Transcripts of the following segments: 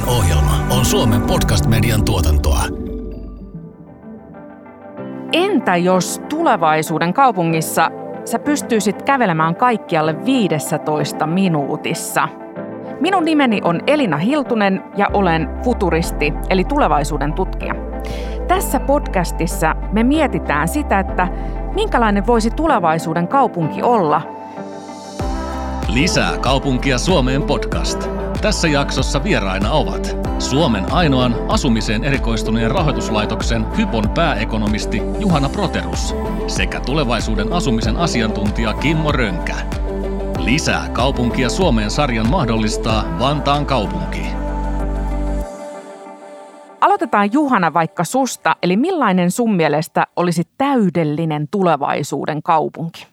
Podin ohjelma on Suomen podcast-median tuotantoa. Entä jos tulevaisuuden kaupungissa sä pystyisit kävelemään kaikkialle 15 minuutissa? Minun nimeni on Elina Hiltunen ja olen futuristi eli tulevaisuuden tutkija. Tässä podcastissa me mietitään sitä, että minkälainen voisi tulevaisuuden kaupunki olla. Lisää kaupunkia Suomeen podcast. Tässä jaksossa vieraina ovat Suomen ainoan asumiseen erikoistuneen rahoituslaitoksen Hypon pääekonomisti Juhana Proterus sekä tulevaisuuden asumisen asiantuntija Kimmo Rönkä. Lisää kaupunkia Suomeen sarjan mahdollistaa Vantaan kaupunki. Aloitetaan Juhana vaikka susta, eli millainen sun mielestä olisi täydellinen tulevaisuuden kaupunki?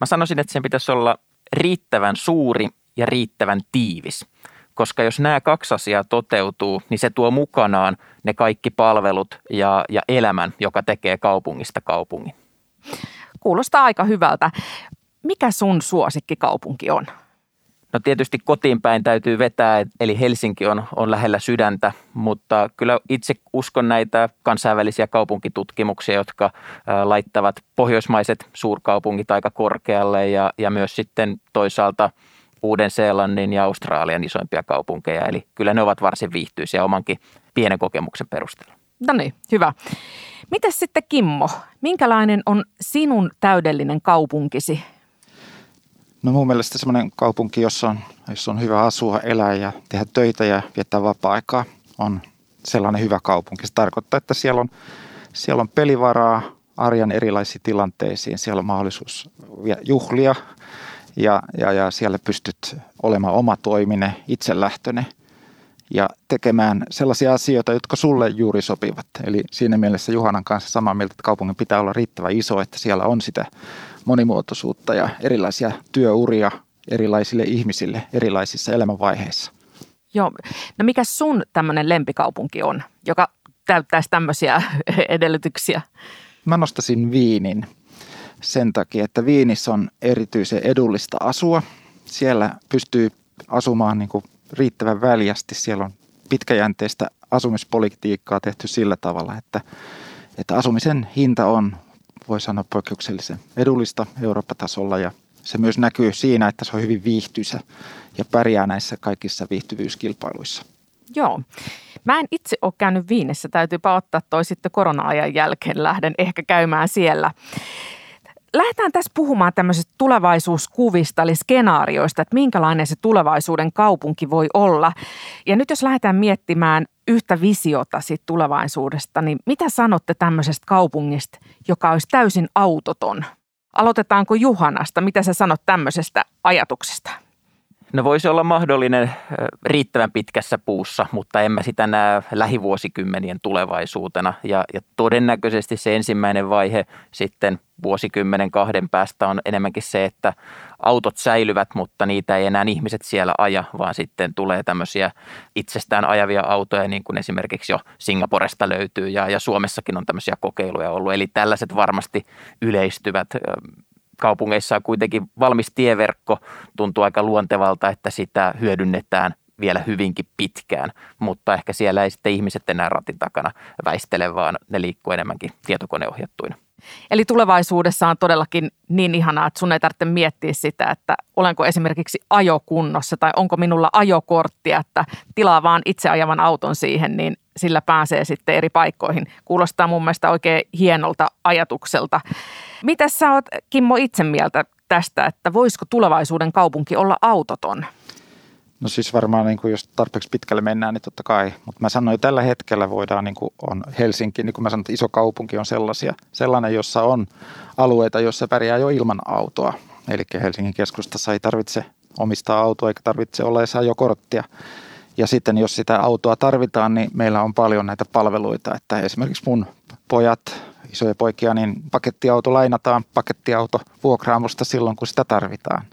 Mä sanoisin, että sen pitäisi olla riittävän suuri ja riittävän tiivis. Koska jos nämä kaksi asiaa toteutuu, niin se tuo mukanaan ne kaikki palvelut ja, ja elämän, joka tekee kaupungista kaupungin. Kuulostaa aika hyvältä. Mikä sun suosikkikaupunki on? No tietysti kotiin päin täytyy vetää, eli Helsinki on, on lähellä sydäntä, mutta kyllä itse uskon näitä kansainvälisiä kaupunkitutkimuksia, jotka laittavat pohjoismaiset suurkaupungit aika korkealle ja, ja myös sitten toisaalta Uuden-Seelannin ja Australian isoimpia kaupunkeja. Eli kyllä ne ovat varsin viihtyisiä omankin pienen kokemuksen perusteella. No niin, hyvä. Mitäs sitten Kimmo, minkälainen on sinun täydellinen kaupunkisi? No mun mielestä semmoinen kaupunki, jossa on, jossa on hyvä asua, elää ja tehdä töitä ja viettää vapaa-aikaa, on sellainen hyvä kaupunki. Se tarkoittaa, että siellä on, siellä on pelivaraa arjan erilaisiin tilanteisiin. Siellä on mahdollisuus juhlia ja, ja, ja siellä pystyt olemaan oma toimine, itselähtöinen ja tekemään sellaisia asioita, jotka sulle juuri sopivat. Eli siinä mielessä Juhanan kanssa samaa mieltä, että kaupungin pitää olla riittävän iso, että siellä on sitä monimuotoisuutta ja erilaisia työuria erilaisille ihmisille erilaisissa elämänvaiheissa. Joo. No mikä sun tämmöinen lempikaupunki on, joka täyttäisi tämmöisiä edellytyksiä? Mä nostasin Viinin sen takia, että Viinissä on erityisen edullista asua. Siellä pystyy asumaan niin kuin riittävän väljästi. Siellä on pitkäjänteistä asumispolitiikkaa tehty sillä tavalla, että, että asumisen hinta on voi sanoa poikkeuksellisen edullista Eurooppa-tasolla ja se myös näkyy siinä, että se on hyvin viihtyisä ja pärjää näissä kaikissa viihtyvyyskilpailuissa. Joo. Mä en itse ole käynyt Viinissä. Täytyypä ottaa toi sitten korona-ajan jälkeen. Lähden ehkä käymään siellä. Lähdetään tässä puhumaan tämmöisistä tulevaisuuskuvista, eli skenaarioista, että minkälainen se tulevaisuuden kaupunki voi olla. Ja nyt jos lähdetään miettimään yhtä visiota siitä tulevaisuudesta, niin mitä sanotte tämmöisestä kaupungista, joka olisi täysin autoton? Aloitetaanko Juhanasta? Mitä sä sanot tämmöisestä ajatuksesta? No voisi olla mahdollinen riittävän pitkässä puussa, mutta en mä sitä näe lähivuosikymmenien tulevaisuutena. Ja, ja todennäköisesti se ensimmäinen vaihe sitten vuosikymmenen kahden päästä on enemmänkin se, että autot säilyvät, mutta niitä ei enää ihmiset siellä aja, vaan sitten tulee tämmöisiä itsestään ajavia autoja, niin kuin esimerkiksi jo Singaporesta löytyy ja, ja Suomessakin on tämmöisiä kokeiluja ollut. Eli tällaiset varmasti yleistyvät kaupungeissa on kuitenkin valmis tieverkko, tuntuu aika luontevalta, että sitä hyödynnetään vielä hyvinkin pitkään, mutta ehkä siellä ei sitten ihmiset enää ratin takana väistele, vaan ne liikkuu enemmänkin tietokoneohjattuina. Eli tulevaisuudessa on todellakin niin ihanaa, että sun ei tarvitse miettiä sitä, että olenko esimerkiksi ajokunnossa tai onko minulla ajokorttia, että tilaa vaan itse ajavan auton siihen, niin sillä pääsee sitten eri paikkoihin. Kuulostaa mun mielestä oikein hienolta ajatukselta. Mitä sä oot Kimmo itse mieltä tästä, että voisiko tulevaisuuden kaupunki olla autoton? No siis varmaan, niin kuin jos tarpeeksi pitkälle mennään, niin totta kai. Mutta mä sanoin, että tällä hetkellä voidaan, niin kuin on Helsinki, niin kuin mä sanoin, että iso kaupunki on sellaisia, sellainen, jossa on alueita, joissa pärjää jo ilman autoa. Eli Helsingin keskustassa ei tarvitse omistaa autoa eikä tarvitse olla edes ajokorttia. Ja sitten jos sitä autoa tarvitaan, niin meillä on paljon näitä palveluita, että esimerkiksi mun pojat, isoja poikia, niin pakettiauto lainataan pakettiauto vuokraamosta silloin, kun sitä tarvitaan.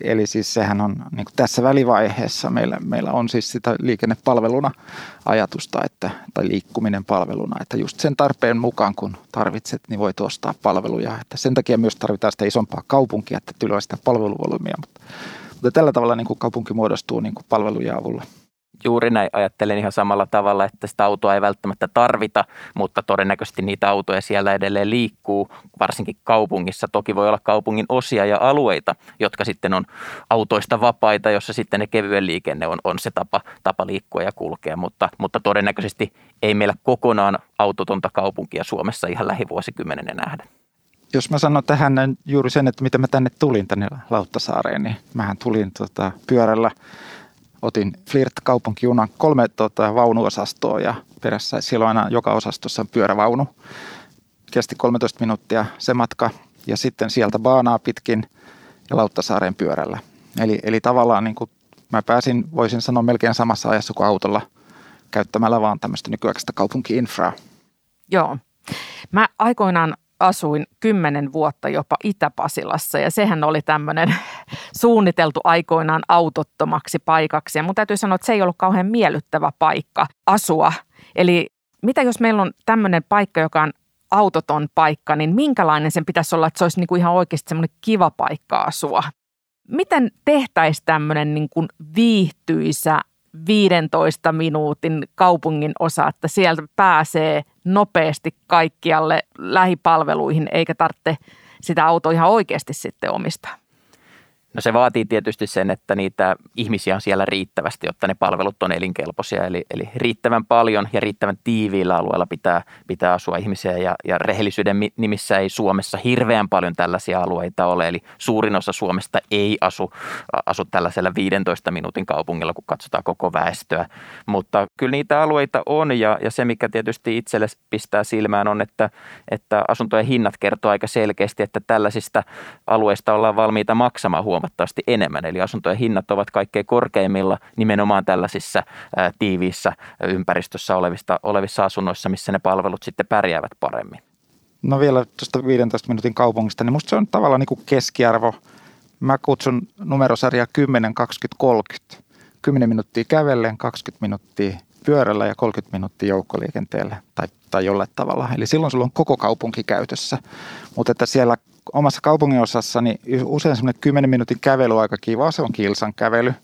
Eli siis sehän on niin tässä välivaiheessa meillä, meillä on siis sitä liikennepalveluna ajatusta, että, tai liikkuminen palveluna, että just sen tarpeen mukaan kun tarvitset, niin voit ostaa palveluja. Että sen takia myös tarvitaan sitä isompaa kaupunkia, että tulee sitä palveluvolyymia, mutta, mutta tällä tavalla niin kuin kaupunki muodostuu niin kuin palveluja avulla. Juuri näin ajattelen ihan samalla tavalla, että sitä autoa ei välttämättä tarvita, mutta todennäköisesti niitä autoja siellä edelleen liikkuu, varsinkin kaupungissa. Toki voi olla kaupungin osia ja alueita, jotka sitten on autoista vapaita, jossa sitten ne kevyen liikenne on, on se tapa, tapa liikkua ja kulkea, mutta, mutta todennäköisesti ei meillä kokonaan autotonta kaupunkia Suomessa ihan lähivuosikymmenenä nähdä jos mä sanon tähän juuri sen, että miten mä tänne tulin tänne Lauttasaareen, niin mähän tulin tota, pyörällä otin Flirt-kaupunkijunan kolme tota, vaunuosastoa ja perässä siellä on aina joka osastossa on pyörävaunu. Kesti 13 minuuttia se matka ja sitten sieltä baanaa pitkin ja Lauttasaareen pyörällä. Eli, eli tavallaan niin kuin mä pääsin, voisin sanoa melkein samassa ajassa kuin autolla käyttämällä vaan tämmöistä nykyaikaista kaupunki-infraa. Joo. Mä aikoinaan asuin kymmenen vuotta jopa Itä-Pasilassa ja sehän oli tämmöinen suunniteltu aikoinaan autottomaksi paikaksi. Ja mun täytyy sanoa, että se ei ollut kauhean miellyttävä paikka asua. Eli mitä jos meillä on tämmöinen paikka, joka on autoton paikka, niin minkälainen sen pitäisi olla, että se olisi niin kuin ihan oikeasti semmoinen kiva paikka asua? Miten tehtäisiin tämmöinen niin kuin viihtyisä 15 minuutin kaupungin osa, että sieltä pääsee nopeasti kaikkialle lähipalveluihin, eikä tarvitse sitä autoa ihan oikeasti sitten omistaa. No se vaatii tietysti sen, että niitä ihmisiä on siellä riittävästi, jotta ne palvelut on elinkelpoisia. Eli, eli riittävän paljon ja riittävän tiiviillä alueella pitää, pitää asua ihmisiä. Ja, ja rehellisyyden nimissä ei Suomessa hirveän paljon tällaisia alueita ole. Eli suurin osa Suomesta ei asu, asu tällaisella 15 minuutin kaupungilla, kun katsotaan koko väestöä. Mutta kyllä niitä alueita on ja, ja se, mikä tietysti itselle pistää silmään on, että, että asuntojen hinnat kertoo aika selkeästi, että tällaisista alueista ollaan valmiita maksamaan huomattavasti huomattavasti enemmän. Eli asuntojen hinnat ovat kaikkein korkeimmilla nimenomaan tällaisissa tiiviissä ympäristössä olevista, olevissa asunnoissa, missä ne palvelut sitten pärjäävät paremmin. No vielä tuosta 15 minuutin kaupungista, niin musta se on tavallaan niin kuin keskiarvo. Mä kutsun numerosarjaa 10, 20, 30. 10 minuuttia kävellen, 20 minuuttia pyörällä ja 30 minuuttia joukkoliikenteellä tai, tai jollain tavalla. Eli silloin sulla on koko kaupunki käytössä. Mutta että siellä omassa kaupunginosassa niin usein semmoinen 10 minuutin kävely on aika kiva. Se on kilsan kävely.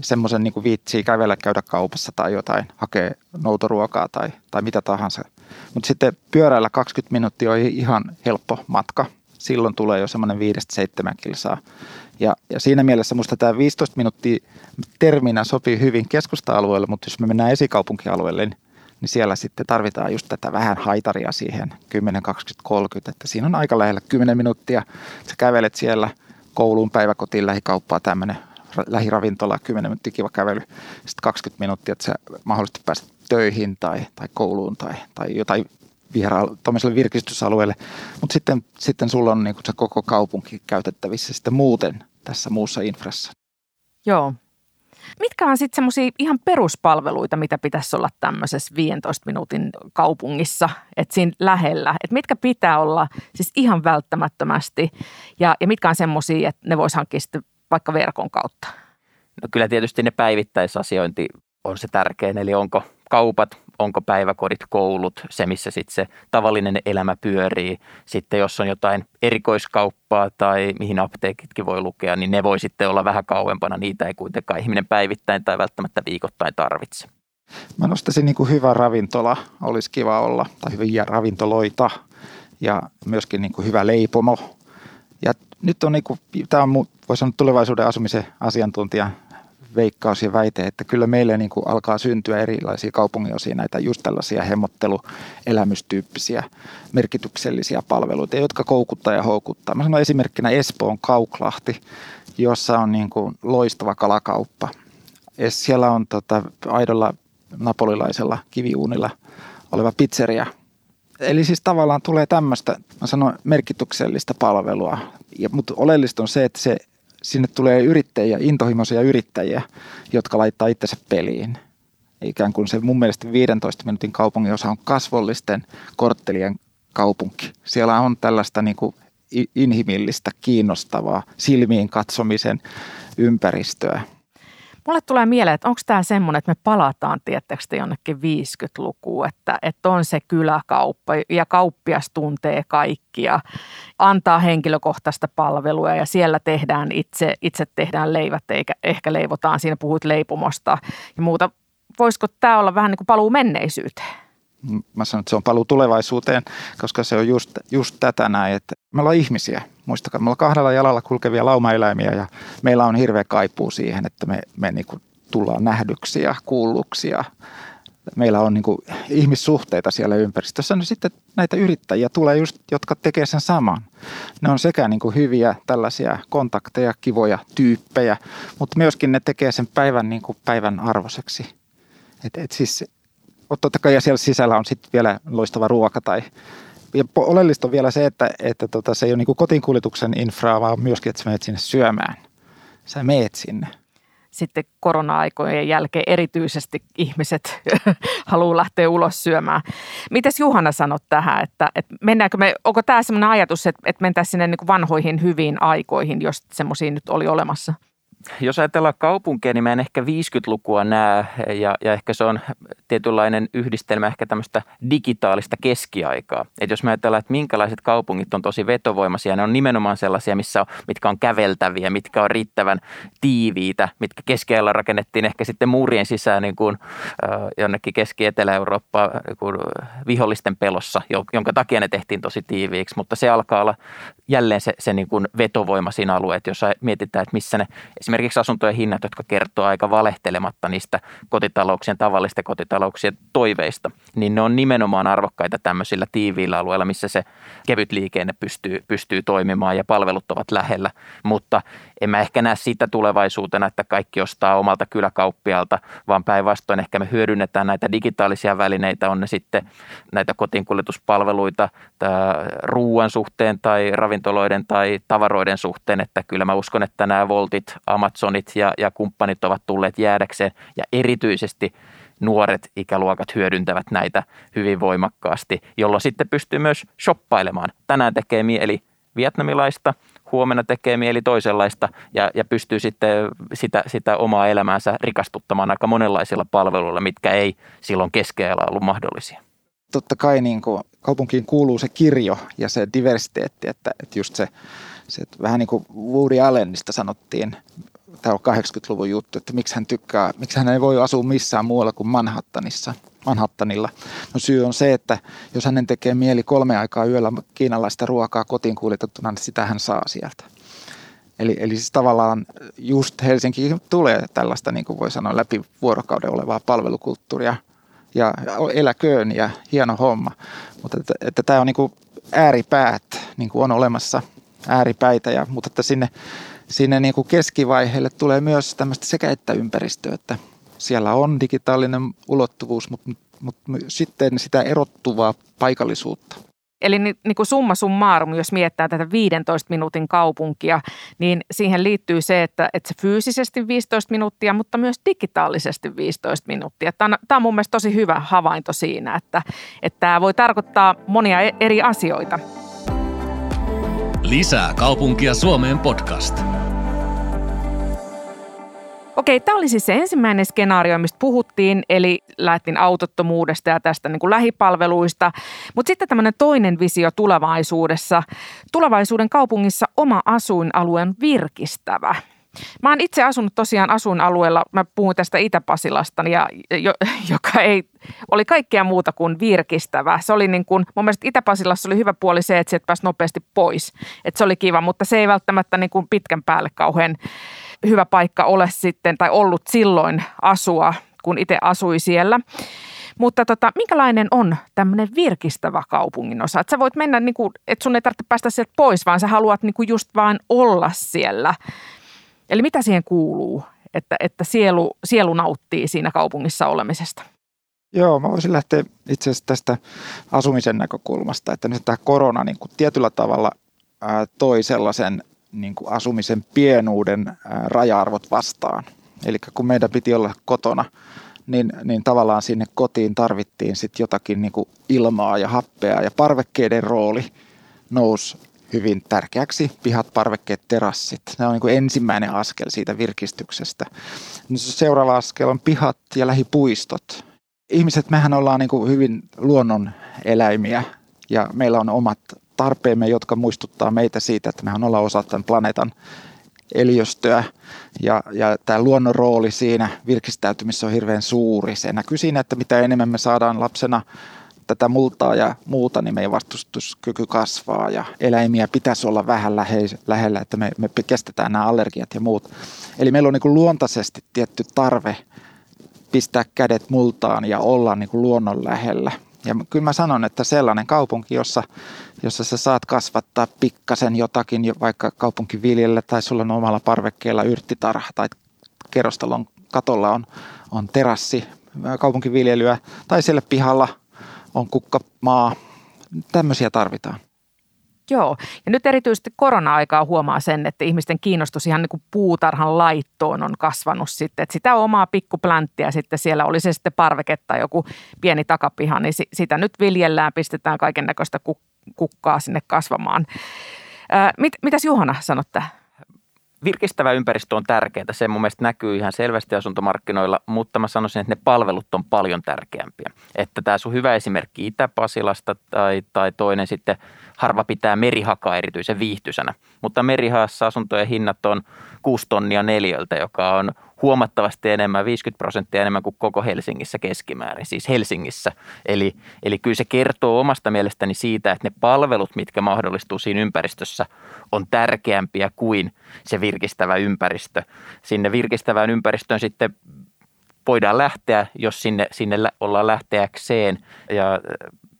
Semmoisen niin viitsii kävellä, käydä kaupassa tai jotain, hakea noutoruokaa tai, tai mitä tahansa. Mutta sitten pyöräillä 20 minuuttia on ihan helppo matka. Silloin tulee jo semmoinen 5-7 kilsaa. Ja, ja siinä mielessä minusta tämä 15 minuuttia terminä sopii hyvin keskusta-alueelle, mutta jos me mennään esikaupunkialueelle, niin niin siellä sitten tarvitaan just tätä vähän haitaria siihen 10, 20, 30, että siinä on aika lähellä 10 minuuttia. Sä kävelet siellä kouluun, päiväkotiin, lähikauppaa, tämmöinen lähiravintola, 10 minuuttia kiva kävely, sitten 20 minuuttia, että sä mahdollisesti pääset töihin tai, tai kouluun tai, tai jotain tuollaiselle virkistysalueelle, mutta sitten, sitten sulla on niin se koko kaupunki käytettävissä sitten muuten tässä muussa infrassa. Joo, Mitkä on sitten semmoisia ihan peruspalveluita, mitä pitäisi olla tämmöisessä 15 minuutin kaupungissa, että siinä lähellä? Että mitkä pitää olla siis ihan välttämättömästi ja, ja mitkä on semmoisia, että ne voisi hankkia sitten vaikka verkon kautta? No kyllä tietysti ne päivittäisasiointi on se tärkein, eli onko kaupat, onko päiväkodit, koulut, se missä sitten se tavallinen elämä pyörii. Sitten jos on jotain erikoiskauppaa tai mihin apteekitkin voi lukea, niin ne voi sitten olla vähän kauempana. Niitä ei kuitenkaan ihminen päivittäin tai välttämättä viikoittain tarvitse. Mä nostaisin niin kuin hyvä ravintola, olisi kiva olla, tai hyviä ravintoloita ja myöskin niin kuin hyvä leipomo. Ja nyt on, niin kuin, tämä on, voi sanoa tulevaisuuden asumisen asiantuntija veikkaus ja väite, että kyllä meille niin kuin alkaa syntyä erilaisia kaupunginosia näitä just tällaisia hemmotteluelämystyyppisiä merkityksellisiä palveluita, jotka koukuttaa ja houkuttaa. Mä sanon esimerkkinä Espoon Kauklahti, jossa on niin kuin loistava kalakauppa. Siellä on tota, aidolla napolilaisella kiviuunilla oleva pizzeria. Eli siis tavallaan tulee tämmöistä, mä sanon, merkityksellistä palvelua. Mutta oleellista on se, että se sinne tulee yrittäjiä, intohimoisia yrittäjiä, jotka laittaa itsensä peliin. Ikään kuin se mun mielestä 15 minuutin kaupungin osa on kasvollisten korttelien kaupunki. Siellä on tällaista niin kuin inhimillistä, kiinnostavaa, silmiin katsomisen ympäristöä. Mulle tulee mieleen, että onko tämä semmoinen, että me palataan, tiettäkö jonnekin 50-lukuun, että, että on se kyläkauppa ja kauppias tuntee kaikkia, antaa henkilökohtaista palvelua ja siellä tehdään itse, itse tehdään leivät eikä ehkä leivotaan, siinä puhuit leipomosta ja muuta. Voisiko tämä olla vähän niin kuin paluu menneisyyteen? Mä sanon, että se on paluu tulevaisuuteen, koska se on just, just tätä näin, että me ollaan ihmisiä. Muistakaa, kahdella jalalla kulkevia laumaeläimiä ja meillä on hirveä kaipuu siihen, että me, me niin kuin tullaan nähdyksi ja kuulluksi ja meillä on niin kuin ihmissuhteita siellä ympäristössä. No sitten näitä yrittäjiä tulee just, jotka tekee sen saman. Ne on sekä niin kuin hyviä tällaisia kontakteja, kivoja tyyppejä, mutta myöskin ne tekee sen päivän niin kuin päivän arvoiseksi. Et, et siis, totta kai ja siellä sisällä on sitten vielä loistava ruoka tai ja oleellista on vielä se, että, että tota, se ei ole niin kotiinkuljetuksen infraa, vaan myöskin, että sä menet sinne syömään. Sä meet sinne sitten korona-aikojen jälkeen erityisesti ihmiset haluaa lähteä ulos syömään. Mites Juhana sanot tähän, että, että mennäänkö me, onko tämä sellainen ajatus, että, että mentäisiin sinne niin vanhoihin hyviin aikoihin, jos semmoisia nyt oli olemassa? Jos ajatellaan kaupunkia, niin mä en ehkä 50-lukua näe ja, ja ehkä se on tietynlainen yhdistelmä ehkä tämmöistä digitaalista keskiaikaa. Et jos me ajatellaan, että minkälaiset kaupungit on tosi vetovoimaisia, ne on nimenomaan sellaisia, missä on, mitkä on käveltäviä, mitkä on riittävän tiiviitä, mitkä keskiajalla rakennettiin ehkä sitten muurien sisään niin kuin, äh, jonnekin Keski-Etelä-Eurooppaan niin vihollisten pelossa, jonka takia ne tehtiin tosi tiiviiksi, mutta se alkaa olla jälleen se, se niin kuin vetovoima siinä alueet, jos mietitään, että missä ne esimerkiksi asuntojen hinnat, jotka kertoo aika valehtelematta niistä kotitalouksien, tavallisten kotitalouksien toiveista, niin ne on nimenomaan arvokkaita tämmöisillä tiiviillä alueilla, missä se kevyt liikenne pystyy, pystyy toimimaan ja palvelut ovat lähellä. Mutta en mä ehkä näe sitä tulevaisuutena, että kaikki ostaa omalta kyläkauppialta, vaan päinvastoin ehkä me hyödynnetään näitä digitaalisia välineitä, on ne sitten näitä kotiinkuljetuspalveluita ruoan suhteen tai ravintoloiden tai tavaroiden suhteen, että kyllä mä uskon, että nämä Voltit, Amazonit ja, ja kumppanit ovat tulleet jäädäkseen ja erityisesti nuoret ikäluokat hyödyntävät näitä hyvin voimakkaasti, jolloin sitten pystyy myös shoppailemaan. Tänään tekee mieli vietnamilaista, huomenna tekee mieli toisenlaista ja, ja pystyy sitten sitä, sitä omaa elämäänsä rikastuttamaan aika monenlaisilla palveluilla, mitkä ei silloin keskeellä ollut mahdollisia. Totta kai niin kuin kaupunkiin kuuluu se kirjo ja se diversiteetti, että, että just se, se että vähän niin kuin Woody Allenista sanottiin, tämä on 80-luvun juttu, että miksi hän tykkää, miksi hän ei voi asua missään muualla kuin Manhattanissa, Manhattanilla. No syy on se, että jos hänen tekee mieli kolme aikaa yöllä kiinalaista ruokaa kotiin kuljetettuna, niin sitä hän saa sieltä. Eli, eli siis tavallaan just Helsinki tulee tällaista, niin kuin voi sanoa, läpi vuorokauden olevaa palvelukulttuuria ja eläköön ja hieno homma. Mutta että, että tämä on niin kuin ääripäät, niin kuin on olemassa ääripäitä, ja, mutta että sinne sinne niin kuin keskivaiheelle tulee myös tämmöistä sekä että ympäristöä, että siellä on digitaalinen ulottuvuus, mutta, mutta sitten sitä erottuvaa paikallisuutta. Eli niin, niin kuin summa summarum, jos miettää tätä 15 minuutin kaupunkia, niin siihen liittyy se, että, että se fyysisesti 15 minuuttia, mutta myös digitaalisesti 15 minuuttia. Tämä on, tämä on mun mielestä tosi hyvä havainto siinä, että, että tämä voi tarkoittaa monia e-, eri asioita. Lisää kaupunkia Suomeen podcast. Okei, tämä oli siis se ensimmäinen skenaario, mistä puhuttiin, eli lähtin autottomuudesta ja tästä niin kuin lähipalveluista. Mutta sitten tämmöinen toinen visio tulevaisuudessa. Tulevaisuuden kaupungissa oma asuinalue on virkistävä. Mä oon itse asunut tosiaan asuinalueella, mä puhun tästä Itä-Pasilasta, ja, jo, joka ei, oli kaikkea muuta kuin virkistävä. Se oli niin kuin, mun mielestä Itä-Pasilassa oli hyvä puoli se, että sieltä pääsi nopeasti pois. Että se oli kiva, mutta se ei välttämättä niin kuin pitkän päälle kauhean hyvä paikka ole sitten, tai ollut silloin asua, kun itse asui siellä. Mutta tota, minkälainen on tämmöinen virkistävä kaupungin osa? Että sä voit mennä, niin kuin, että sun ei tarvitse päästä sieltä pois, vaan sä haluat niin kuin just vain olla siellä. Eli mitä siihen kuuluu, että, että sielu, sielu nauttii siinä kaupungissa olemisesta? Joo, mä voisin lähteä itse asiassa tästä asumisen näkökulmasta, että nyt tämä korona niin kuin tietyllä tavalla toi sellaisen niin kuin asumisen pienuuden raja-arvot vastaan. Eli kun meidän piti olla kotona, niin, niin tavallaan sinne kotiin tarvittiin sitten jotakin niin kuin ilmaa ja happea ja parvekkeiden rooli nousi hyvin tärkeäksi pihat, parvekkeet, terassit. Ne on niin kuin ensimmäinen askel siitä virkistyksestä. Seuraava askel on pihat ja lähipuistot. Ihmiset, mehän ollaan niin kuin hyvin luonnon eläimiä ja meillä on omat tarpeemme, jotka muistuttaa meitä siitä, että mehän ollaan osa tämän planeetan eliöstöä ja, ja tämä luonnon rooli siinä virkistäytymisessä on hirveän suuri. Se näkyy siinä, että mitä enemmän me saadaan lapsena tätä multaa ja muuta, niin meidän vastustuskyky kasvaa ja eläimiä pitäisi olla vähän lähellä, että me, me kestetään nämä allergiat ja muut. Eli meillä on niin luontaisesti tietty tarve pistää kädet multaan ja olla niin luonnon lähellä. Ja kyllä mä sanon, että sellainen kaupunki, jossa, jossa sä saat kasvattaa pikkasen jotakin, vaikka kaupunkiviljellä tai sulla on omalla parvekkeella yrttitarha tai kerrostalon katolla on, on terassi kaupunkiviljelyä tai siellä pihalla on kukkamaa. Tämmöisiä tarvitaan. Joo, ja nyt erityisesti korona-aikaa huomaa sen, että ihmisten kiinnostus ihan niin kuin puutarhan laittoon on kasvanut sitten. Että sitä omaa pikkuplänttiä sitten siellä, oli se sitten parveke tai joku pieni takapiha, niin sitä nyt viljellään, pistetään kaiken näköistä kukkaa sinne kasvamaan. Ää, mit, mitäs Juhana sanot tähän? virkistävä ympäristö on tärkeää. Se mun mielestä näkyy ihan selvästi asuntomarkkinoilla, mutta mä sanoisin, että ne palvelut on paljon tärkeämpiä. Että tämä sun hyvä esimerkki Itä-Pasilasta tai, tai toinen sitten harva pitää merihakaa erityisen viihtysänä. Mutta merihaassa asuntojen hinnat on 6 tonnia neljöltä, joka on huomattavasti enemmän, 50 prosenttia enemmän kuin koko Helsingissä keskimäärin, siis Helsingissä. Eli, eli kyllä se kertoo omasta mielestäni siitä, että ne palvelut, mitkä mahdollistuu siinä ympäristössä, on tärkeämpiä kuin se virkistävä ympäristö. Sinne virkistävään ympäristöön sitten voidaan lähteä, jos sinne, sinne ollaan lähteäkseen. Ja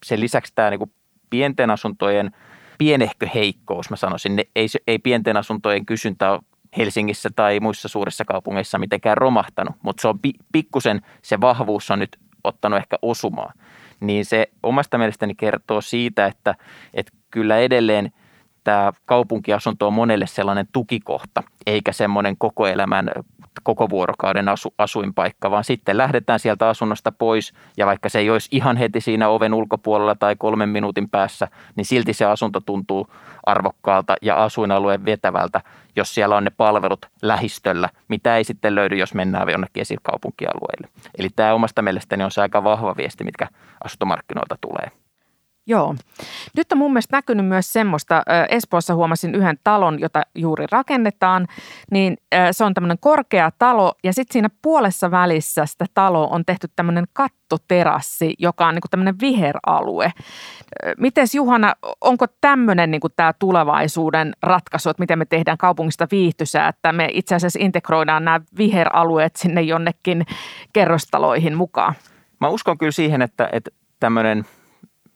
sen lisäksi tämä niin pienten asuntojen pienehkö heikkous, mä sanoisin, ne, ei, ei pienten asuntojen kysyntä ole Helsingissä tai muissa suurissa kaupungeissa mitenkään romahtanut, mutta se on pikkusen, se vahvuus on nyt ottanut ehkä osumaa. Niin se omasta mielestäni kertoo siitä, että, että kyllä edelleen tämä kaupunkiasunto on monelle sellainen tukikohta, eikä semmoinen koko elämän koko vuorokauden asu, asuinpaikka, vaan sitten lähdetään sieltä asunnosta pois ja vaikka se ei olisi ihan heti siinä oven ulkopuolella tai kolmen minuutin päässä, niin silti se asunto tuntuu arvokkaalta ja asuinalueen vetävältä, jos siellä on ne palvelut lähistöllä, mitä ei sitten löydy, jos mennään jonnekin esikaupunkialueille. Eli tämä omasta mielestäni on se aika vahva viesti, mitkä asuntomarkkinoilta tulee. Joo. Nyt on mun mielestä näkynyt myös semmoista, Espoossa huomasin yhden talon, jota juuri rakennetaan, niin se on tämmöinen korkea talo ja sitten siinä puolessa välissä sitä taloa on tehty tämmöinen kattoterassi, joka on niin kuin tämmöinen viheralue. Mites Juhana, onko tämmöinen niin tämä tulevaisuuden ratkaisu, että miten me tehdään kaupungista viihtysää, että me itse asiassa integroidaan nämä viheralueet sinne jonnekin kerrostaloihin mukaan? Mä uskon kyllä siihen, että, että tämmöinen –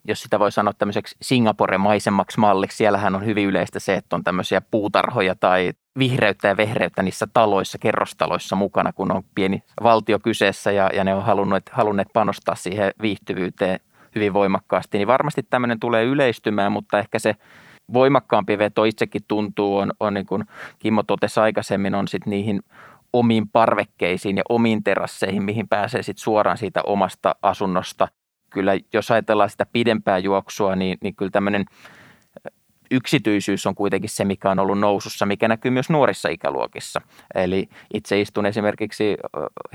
jos sitä voi sanoa tämmöiseksi Singapore-maisemmaksi malliksi. Siellähän on hyvin yleistä se, että on tämmöisiä puutarhoja tai vihreyttä ja vehreyttä niissä taloissa, kerrostaloissa mukana, kun on pieni valtio kyseessä ja, ja ne on halunnut, halunneet panostaa siihen viihtyvyyteen hyvin voimakkaasti. Niin varmasti tämmöinen tulee yleistymään, mutta ehkä se voimakkaampi veto itsekin tuntuu on, on niin kuin Kimmo totesi aikaisemmin, on sitten niihin omiin parvekkeisiin ja omiin terasseihin, mihin pääsee sitten suoraan siitä omasta asunnosta kyllä jos ajatellaan sitä pidempää juoksua, niin, niin kyllä tämmöinen yksityisyys on kuitenkin se, mikä on ollut nousussa, mikä näkyy myös nuorissa ikäluokissa. Eli itse istun esimerkiksi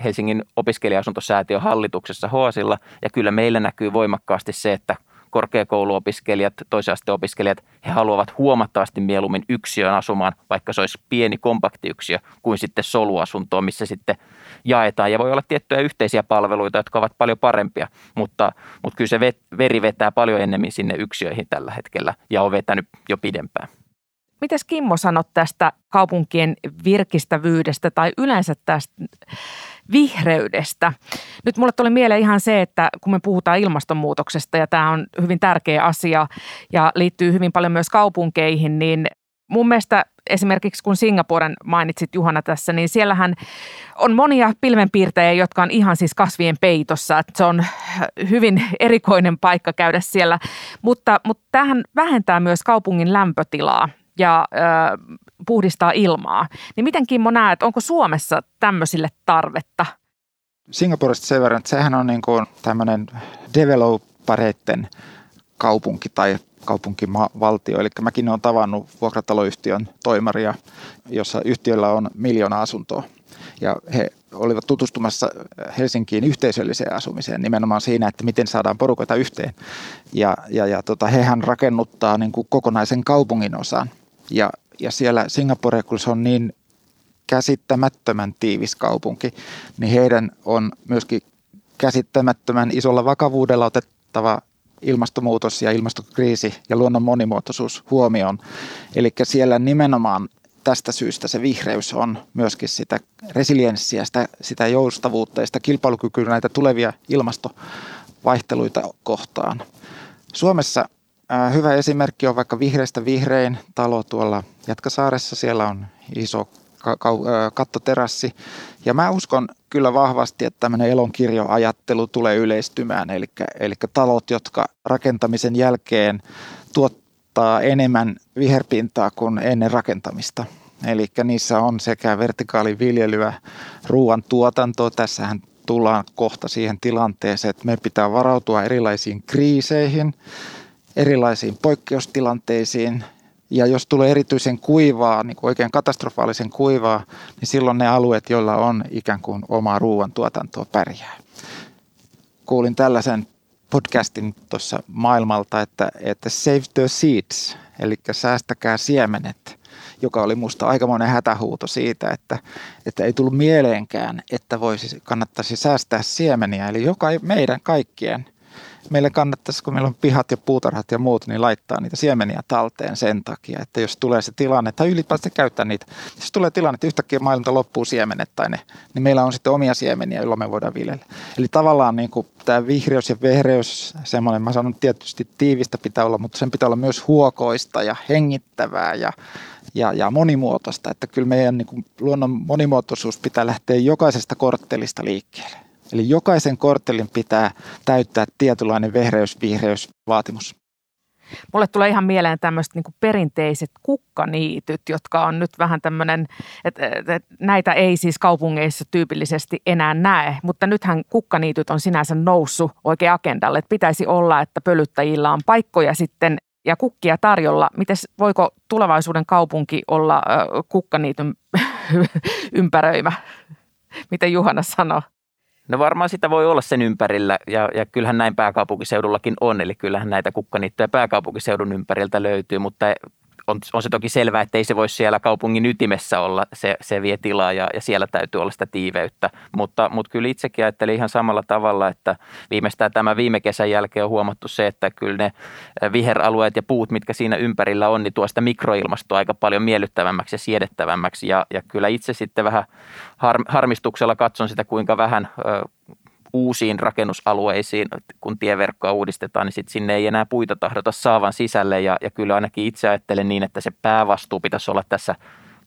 Helsingin opiskelija-asuntosäätiön hallituksessa Hoasilla, ja kyllä meillä näkyy voimakkaasti se, että korkeakouluopiskelijat, toisen asteen opiskelijat, he haluavat huomattavasti mieluummin yksiön asumaan, vaikka se olisi pieni kompakti yksiö, kuin sitten soluasuntoa, missä sitten jaetaan. Ja voi olla tiettyjä yhteisiä palveluita, jotka ovat paljon parempia, mutta, mutta kyllä se veri vetää paljon enemmän sinne yksiöihin tällä hetkellä ja on vetänyt jo pidempään. Mites Kimmo sanot tästä kaupunkien virkistävyydestä tai yleensä tästä vihreydestä? Nyt mulle tuli mieleen ihan se, että kun me puhutaan ilmastonmuutoksesta ja tämä on hyvin tärkeä asia ja liittyy hyvin paljon myös kaupunkeihin, niin mun mielestä esimerkiksi kun Singaporen mainitsit Juhana tässä, niin siellähän on monia pilvenpiirtejä, jotka on ihan siis kasvien peitossa. Että se on hyvin erikoinen paikka käydä siellä, mutta, mutta tähän vähentää myös kaupungin lämpötilaa ja puhdistaa ilmaa. Niin miten Kimmo näet, onko Suomessa tämmöisille tarvetta? Singaporesta sen verran, että sehän on niin kuin tämmöinen developereiden kaupunki tai kaupunkivaltio. Eli mäkin olen tavannut vuokrataloyhtiön toimaria, jossa yhtiöllä on miljoona asuntoa. Ja he olivat tutustumassa Helsinkiin yhteisölliseen asumiseen nimenomaan siinä, että miten saadaan porukoita yhteen. Ja, ja, ja tota, hehän rakennuttaa niin kuin kokonaisen kaupungin osan. Ja, ja siellä Singapore, kun se on niin käsittämättömän tiivis kaupunki, niin heidän on myöskin käsittämättömän isolla vakavuudella otettava ilmastonmuutos ja ilmastokriisi ja luonnon monimuotoisuus huomioon. Eli siellä nimenomaan tästä syystä se vihreys on myöskin sitä resilienssiä, sitä, sitä joustavuutta ja sitä kilpailukykyä näitä tulevia ilmastovaihteluita kohtaan. Suomessa hyvä esimerkki on vaikka vihreistä vihrein talo tuolla Jatkasaaressa. Siellä on iso kattoterassi. Ja mä uskon kyllä vahvasti, että tämmöinen elonkirjoajattelu tulee yleistymään. Eli, eli talot, jotka rakentamisen jälkeen tuottaa enemmän viherpintaa kuin ennen rakentamista. Eli niissä on sekä vertikaaliviljelyä, ruoan tuotantoa. Tässähän tullaan kohta siihen tilanteeseen, että me pitää varautua erilaisiin kriiseihin, erilaisiin poikkeustilanteisiin – ja jos tulee erityisen kuivaa, niin kuin oikein katastrofaalisen kuivaa, niin silloin ne alueet, joilla on ikään kuin omaa ruoantuotantoa pärjää. Kuulin tällaisen podcastin tuossa maailmalta, että, että save the seeds, eli säästäkää siemenet, joka oli musta aikamoinen hätähuuto siitä, että, että ei tullut mieleenkään, että voisi, kannattaisi säästää siemeniä. Eli joka, meidän kaikkien – meille kannattaisi, kun meillä on pihat ja puutarhat ja muut, niin laittaa niitä siemeniä talteen sen takia, että jos tulee se tilanne, tai ylipäätään käyttää niitä, jos tulee tilanne, että yhtäkkiä maailmalta loppuu siemenet tai ne, niin meillä on sitten omia siemeniä, joilla me voidaan viljellä. Eli tavallaan niin kuin tämä vihreys ja vehreys, semmoinen, mä sanon tietysti tiivistä pitää olla, mutta sen pitää olla myös huokoista ja hengittävää ja, ja, ja monimuotoista, että kyllä meidän niin kuin luonnon monimuotoisuus pitää lähteä jokaisesta korttelista liikkeelle. Eli jokaisen korttelin pitää täyttää tietynlainen vehreys-vihreys-vaatimus. Mulle tulee ihan mieleen tämmöiset niin perinteiset kukkaniityt, jotka on nyt vähän tämmöinen, että, että näitä ei siis kaupungeissa tyypillisesti enää näe, mutta nythän kukkaniityt on sinänsä noussut oikein agendalle, että pitäisi olla, että pölyttäjillä on paikkoja sitten ja kukkia tarjolla. Miten voiko tulevaisuuden kaupunki olla kukkaniityn ympäröimä? Miten Juhana sanoo? No varmaan sitä voi olla sen ympärillä ja, ja kyllähän näin pääkaupunkiseudullakin on, eli kyllähän näitä kukkaniittoja pääkaupunkiseudun ympäriltä löytyy, mutta on, on se toki selvää, että ei se voi siellä kaupungin ytimessä olla, se, se vie tilaa ja, ja siellä täytyy olla sitä tiiveyttä. Mutta, mutta kyllä itsekin ajattelin ihan samalla tavalla, että viimeistään tämä viime kesän jälkeen on huomattu se, että kyllä ne viheralueet ja puut, mitkä siinä ympärillä on, niin tuo sitä mikroilmastoa aika paljon miellyttävämmäksi ja siedettävämmäksi. Ja, ja kyllä itse sitten vähän har, harmistuksella katson sitä, kuinka vähän uusiin rakennusalueisiin, kun tieverkkoa uudistetaan, niin sit sinne ei enää puita tahdota saavan sisälle. Ja, ja kyllä ainakin itse ajattelen niin, että se päävastuu pitäisi olla tässä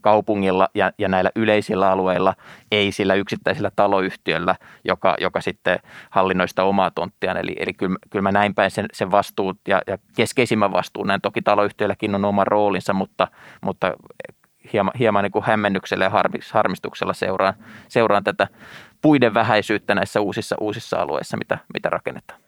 kaupungilla ja, ja näillä yleisillä alueilla, ei sillä yksittäisellä taloyhtiöllä, joka, joka sitten hallinnoista omaa tonttiaan. Eli, eli kyllä, kyllä mä näin päin sen, sen vastuun ja, ja keskeisimmän vastuun. Näin toki taloyhtiöilläkin on oma roolinsa, mutta, mutta hieman, hieman niin kuin hämmennyksellä ja harmistuksella seuraan, seuraan tätä puiden vähäisyyttä näissä uusissa, uusissa alueissa, mitä, mitä rakennetaan.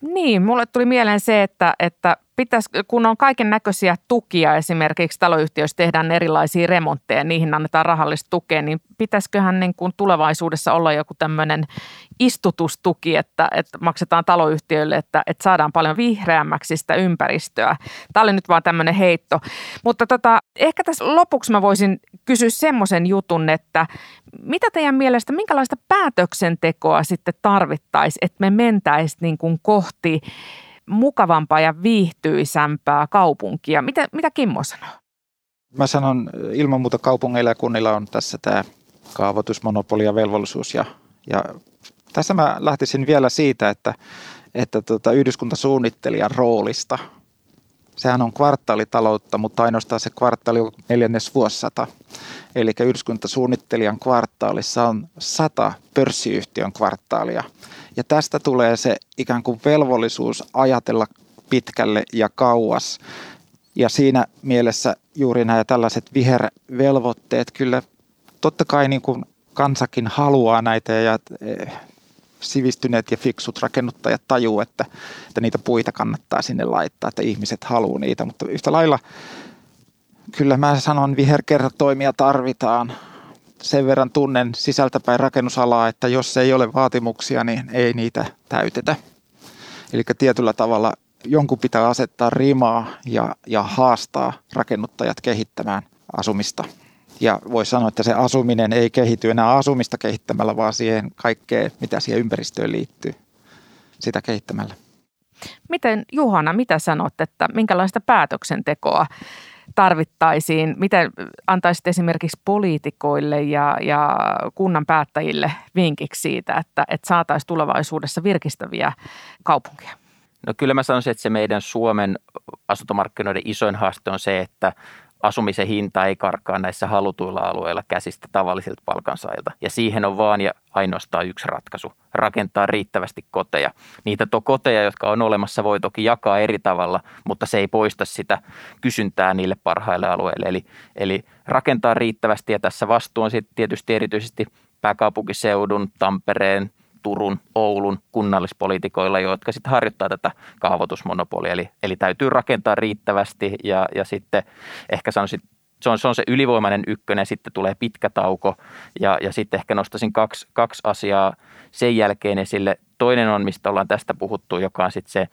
Niin, mulle tuli mieleen se, että, että pitäisi, kun on kaiken näköisiä tukia, esimerkiksi taloyhtiöissä tehdään erilaisia remontteja, niihin annetaan rahallista tukea, niin pitäisiköhän niin kuin tulevaisuudessa olla joku tämmöinen istutustuki, että, että maksetaan taloyhtiöille, että, että saadaan paljon vihreämmäksi sitä ympäristöä. Tämä oli nyt vaan tämmöinen heitto. Mutta tota, ehkä tässä lopuksi mä voisin kysyä semmoisen jutun, että mitä teidän mielestä, minkälaista päätöksentekoa sitten tarvittaisiin, että me mentäisiin niin kuin kohti mukavampaa ja viihtyisämpää kaupunkia. Mitä, mitä Kimmo sanoo? Mä sanon, ilman muuta kaupungeilla ja kunnilla on tässä tämä kaavoitusmonopoli ja velvollisuus. Ja, ja tässä mä lähtisin vielä siitä, että, että tota, yhdyskuntasuunnittelijan roolista. Sehän on kvartaalitaloutta, mutta ainoastaan se kvartaali on neljännes vuosisata. Eli yhdyskuntasuunnittelijan kvartaalissa on sata pörssiyhtiön kvartaalia – ja tästä tulee se ikään kuin velvollisuus ajatella pitkälle ja kauas. Ja siinä mielessä juuri nämä tällaiset vihervelvoitteet kyllä totta kai niin kuin kansakin haluaa näitä ja eh, sivistyneet ja fiksut rakennuttajat tajuu, että, että niitä puita kannattaa sinne laittaa, että ihmiset haluaa niitä, mutta yhtä lailla kyllä mä sanon viherkertoimia tarvitaan. Sen verran tunnen sisältäpäin rakennusalaa, että jos ei ole vaatimuksia, niin ei niitä täytetä. Eli tietyllä tavalla jonkun pitää asettaa rimaa ja, ja haastaa rakennuttajat kehittämään asumista. Ja voisi sanoa, että se asuminen ei kehity enää asumista kehittämällä, vaan siihen kaikkeen, mitä siihen ympäristöön liittyy, sitä kehittämällä. Miten Juhana, mitä sanot, että minkälaista päätöksentekoa tarvittaisiin? Miten antaisit esimerkiksi poliitikoille ja, ja kunnan päättäjille vinkiksi siitä, että, että saataisiin tulevaisuudessa virkistäviä kaupunkeja? No kyllä mä sanoisin, että se meidän Suomen asuntomarkkinoiden isoin haaste on se, että asumisen hinta ei karkaa näissä halutuilla alueilla käsistä tavallisilta palkansaajilta. Ja siihen on vaan ja ainoastaan yksi ratkaisu, rakentaa riittävästi koteja. Niitä to koteja, jotka on olemassa, voi toki jakaa eri tavalla, mutta se ei poista sitä kysyntää niille parhaille alueille. Eli, eli rakentaa riittävästi ja tässä vastuu on sitten tietysti erityisesti pääkaupunkiseudun, Tampereen, Turun, Oulun kunnallispoliitikoilla, jotka sitten harjoittaa tätä kaavoitusmonopolia. Eli, eli täytyy rakentaa riittävästi ja, ja sitten ehkä sanoisin, se on, se on se ylivoimainen ykkönen, sitten tulee pitkä tauko ja, ja sitten ehkä nostaisin kaksi, kaksi asiaa sen jälkeen esille. Toinen on, mistä ollaan tästä puhuttu, joka on sitten se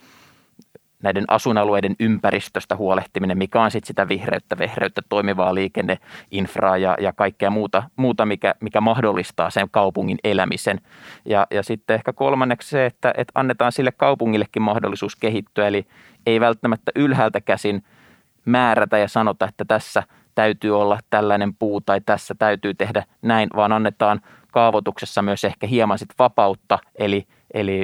näiden asuinalueiden ympäristöstä huolehtiminen, mikä on sitten sitä vihreyttä, vehreyttä, toimivaa liikenneinfraa ja, ja kaikkea muuta, muuta mikä, mikä mahdollistaa sen kaupungin elämisen. Ja, ja sitten ehkä kolmanneksi se, että, että annetaan sille kaupungillekin mahdollisuus kehittyä, eli ei välttämättä ylhäältä käsin määrätä ja sanota, että tässä täytyy olla tällainen puu tai tässä täytyy tehdä näin, vaan annetaan kaavoituksessa myös ehkä hieman sit vapautta, eli, eli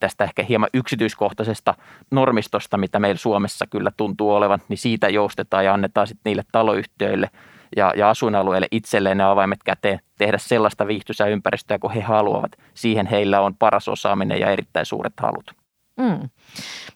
tästä ehkä hieman yksityiskohtaisesta normistosta, mitä meillä Suomessa kyllä tuntuu olevan, niin siitä joustetaan ja annetaan sitten niille taloyhtiöille ja, ja asuinalueille itselleen ne avaimet käteen tehdä sellaista viihtyisää ympäristöä kuin he haluavat. Siihen heillä on paras osaaminen ja erittäin suuret halut. Mm.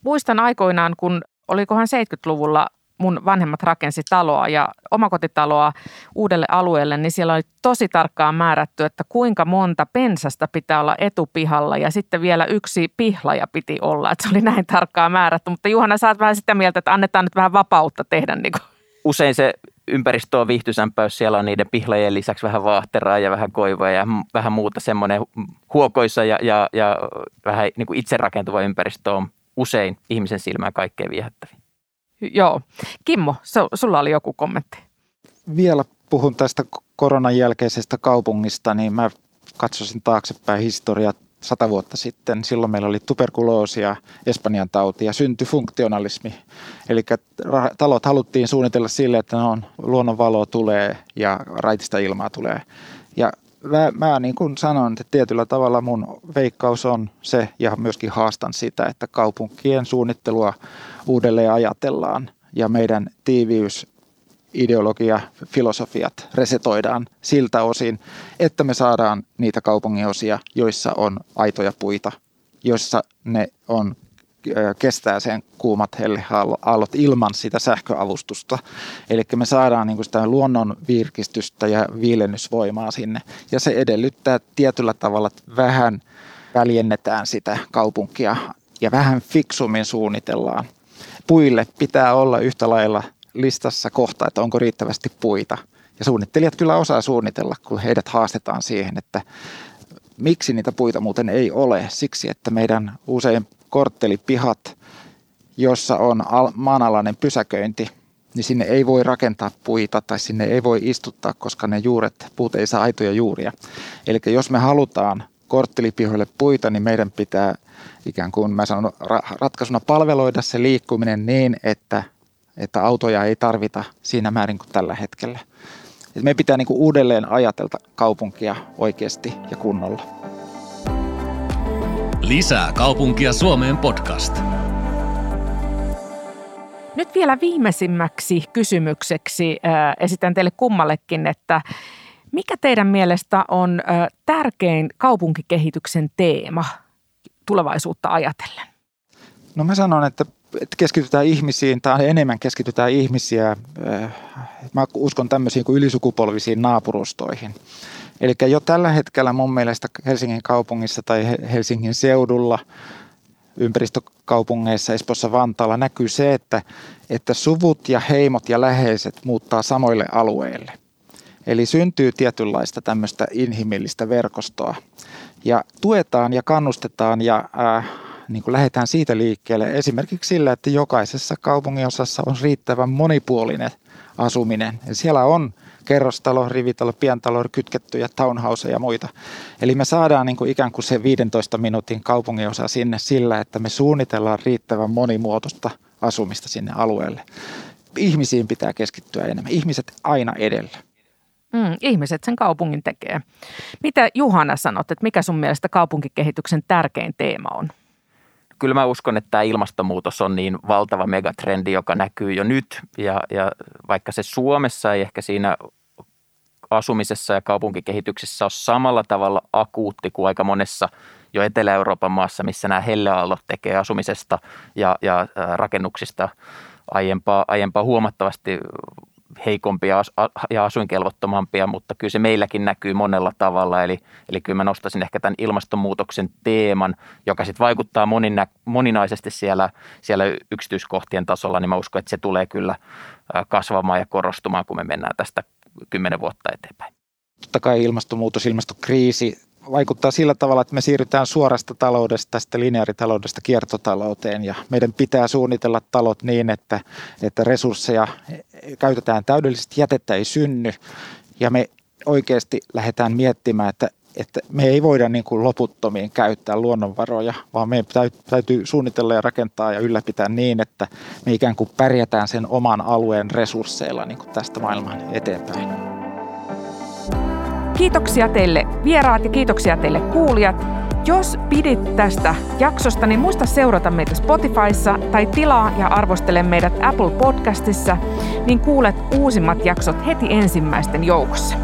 Muistan aikoinaan, kun olikohan 70-luvulla mun vanhemmat rakensi taloa ja omakotitaloa uudelle alueelle, niin siellä oli tosi tarkkaan määrätty, että kuinka monta pensasta pitää olla etupihalla ja sitten vielä yksi pihlaja piti olla. Että se oli näin tarkkaan määrätty, mutta Juhana, sä oot vähän sitä mieltä, että annetaan nyt vähän vapautta tehdä niin kuin. Usein se ympäristö on viihtyisämpää, jos siellä on niiden pihlajien lisäksi vähän vaahteraa ja vähän koivoa ja vähän muuta semmoinen huokoissa ja, ja, ja vähän niin kuin itse rakentuva ympäristö on usein ihmisen silmään kaikkein viehättävin. Joo. Kimmo, sulla oli joku kommentti. Vielä puhun tästä koronan jälkeisestä kaupungista, niin mä katsoisin taaksepäin historiaa sata vuotta sitten. Silloin meillä oli tuberkuloosi ja Espanjan tauti ja syntyi funktionalismi. Eli talot haluttiin suunnitella sille, että on, luonnonvalo tulee ja raitista ilmaa tulee. Ja mä, mä niin kuin sanon, että tietyllä tavalla mun veikkaus on se, ja myöskin haastan sitä, että kaupunkien suunnittelua uudelleen ajatellaan ja meidän tiiviys ideologia, filosofiat resetoidaan siltä osin, että me saadaan niitä kaupunginosia, joissa on aitoja puita, joissa ne on kestää sen kuumat helleaallot ilman sitä sähköavustusta. Eli me saadaan niin sitä luonnon virkistystä ja viilennysvoimaa sinne. Ja se edellyttää tietyllä tavalla, että vähän väljennetään sitä kaupunkia ja vähän fiksummin suunnitellaan. Puille pitää olla yhtä lailla listassa kohta, että onko riittävästi puita. Ja suunnittelijat kyllä osaa suunnitella, kun heidät haastetaan siihen, että miksi niitä puita muuten ei ole. Siksi, että meidän usein korttelipihat, jossa on maanalainen pysäköinti, niin sinne ei voi rakentaa puita tai sinne ei voi istuttaa, koska ne juuret, puut ei saa aitoja juuria. Eli jos me halutaan korttelipihoille puita, niin meidän pitää ikään kuin mä sanon ratkaisuna palveloida se liikkuminen niin, että, että autoja ei tarvita siinä määrin kuin tällä hetkellä. Et meidän pitää niin kuin uudelleen ajatella kaupunkia oikeasti ja kunnolla. Lisää kaupunkia Suomeen podcast. Nyt vielä viimeisimmäksi kysymykseksi äh, esitän teille kummallekin, että mikä teidän mielestä on äh, tärkein kaupunkikehityksen teema tulevaisuutta ajatellen? No mä sanon, että, että keskitytään ihmisiin, tai enemmän keskitytään ihmisiä. Äh, mä uskon tämmöisiin kuin ylisukupolvisiin naapurustoihin Eli jo tällä hetkellä mun mielestä Helsingin kaupungissa tai Helsingin seudulla ympäristökaupungeissa, Espossa, Vantaalla näkyy se, että, että suvut ja heimot ja läheiset muuttaa samoille alueille. Eli syntyy tietynlaista tämmöistä inhimillistä verkostoa. Ja tuetaan ja kannustetaan ja äh, niin kuin lähdetään siitä liikkeelle esimerkiksi sillä, että jokaisessa kaupunginosassa on riittävän monipuolinen asuminen. Ja siellä on kerrostalo, rivitalo, pientalo, kytkettyjä townhouse ja muita. Eli me saadaan niin kuin ikään kuin se 15 minuutin kaupunginosa sinne sillä, että me suunnitellaan riittävän monimuotoista asumista sinne alueelle. Ihmisiin pitää keskittyä enemmän. Ihmiset aina edellä. Mm, ihmiset sen kaupungin tekee. Mitä Juhana sanot, että mikä sun mielestä kaupunkikehityksen tärkein teema on? Kyllä mä uskon, että tämä ilmastonmuutos on niin valtava megatrendi, joka näkyy jo nyt. Ja, ja vaikka se Suomessa ei ehkä siinä asumisessa ja kaupunkikehityksessä ole samalla tavalla akuutti kuin aika monessa jo Etelä-Euroopan maassa, missä nämä helleaallot tekee asumisesta ja, ja rakennuksista aiempaa, aiempaa huomattavasti heikompia ja asuinkelvottomampia, mutta kyllä se meilläkin näkyy monella tavalla. Eli, eli kyllä mä nostaisin ehkä tämän ilmastonmuutoksen teeman, joka sitten vaikuttaa moninä, moninaisesti siellä, siellä yksityiskohtien tasolla, niin mä uskon, että se tulee kyllä kasvamaan ja korostumaan, kun me mennään tästä kymmenen vuotta eteenpäin. Totta kai ilmastonmuutos, ilmastokriisi vaikuttaa sillä tavalla, että me siirrytään suorasta taloudesta, tästä lineaaritaloudesta kiertotalouteen ja meidän pitää suunnitella talot niin, että, että resursseja käytetään täydellisesti, jätettä ei synny ja me oikeasti lähdetään miettimään, että, että me ei voida niin kuin loputtomiin käyttää luonnonvaroja, vaan me täytyy suunnitella ja rakentaa ja ylläpitää niin, että me ikään kuin pärjätään sen oman alueen resursseilla niin kuin tästä maailman eteenpäin. Kiitoksia teille vieraat ja kiitoksia teille kuulijat. Jos pidit tästä jaksosta, niin muista seurata meitä Spotifyssa tai tilaa ja arvostele meidät Apple Podcastissa, niin kuulet uusimmat jaksot heti ensimmäisten joukossa.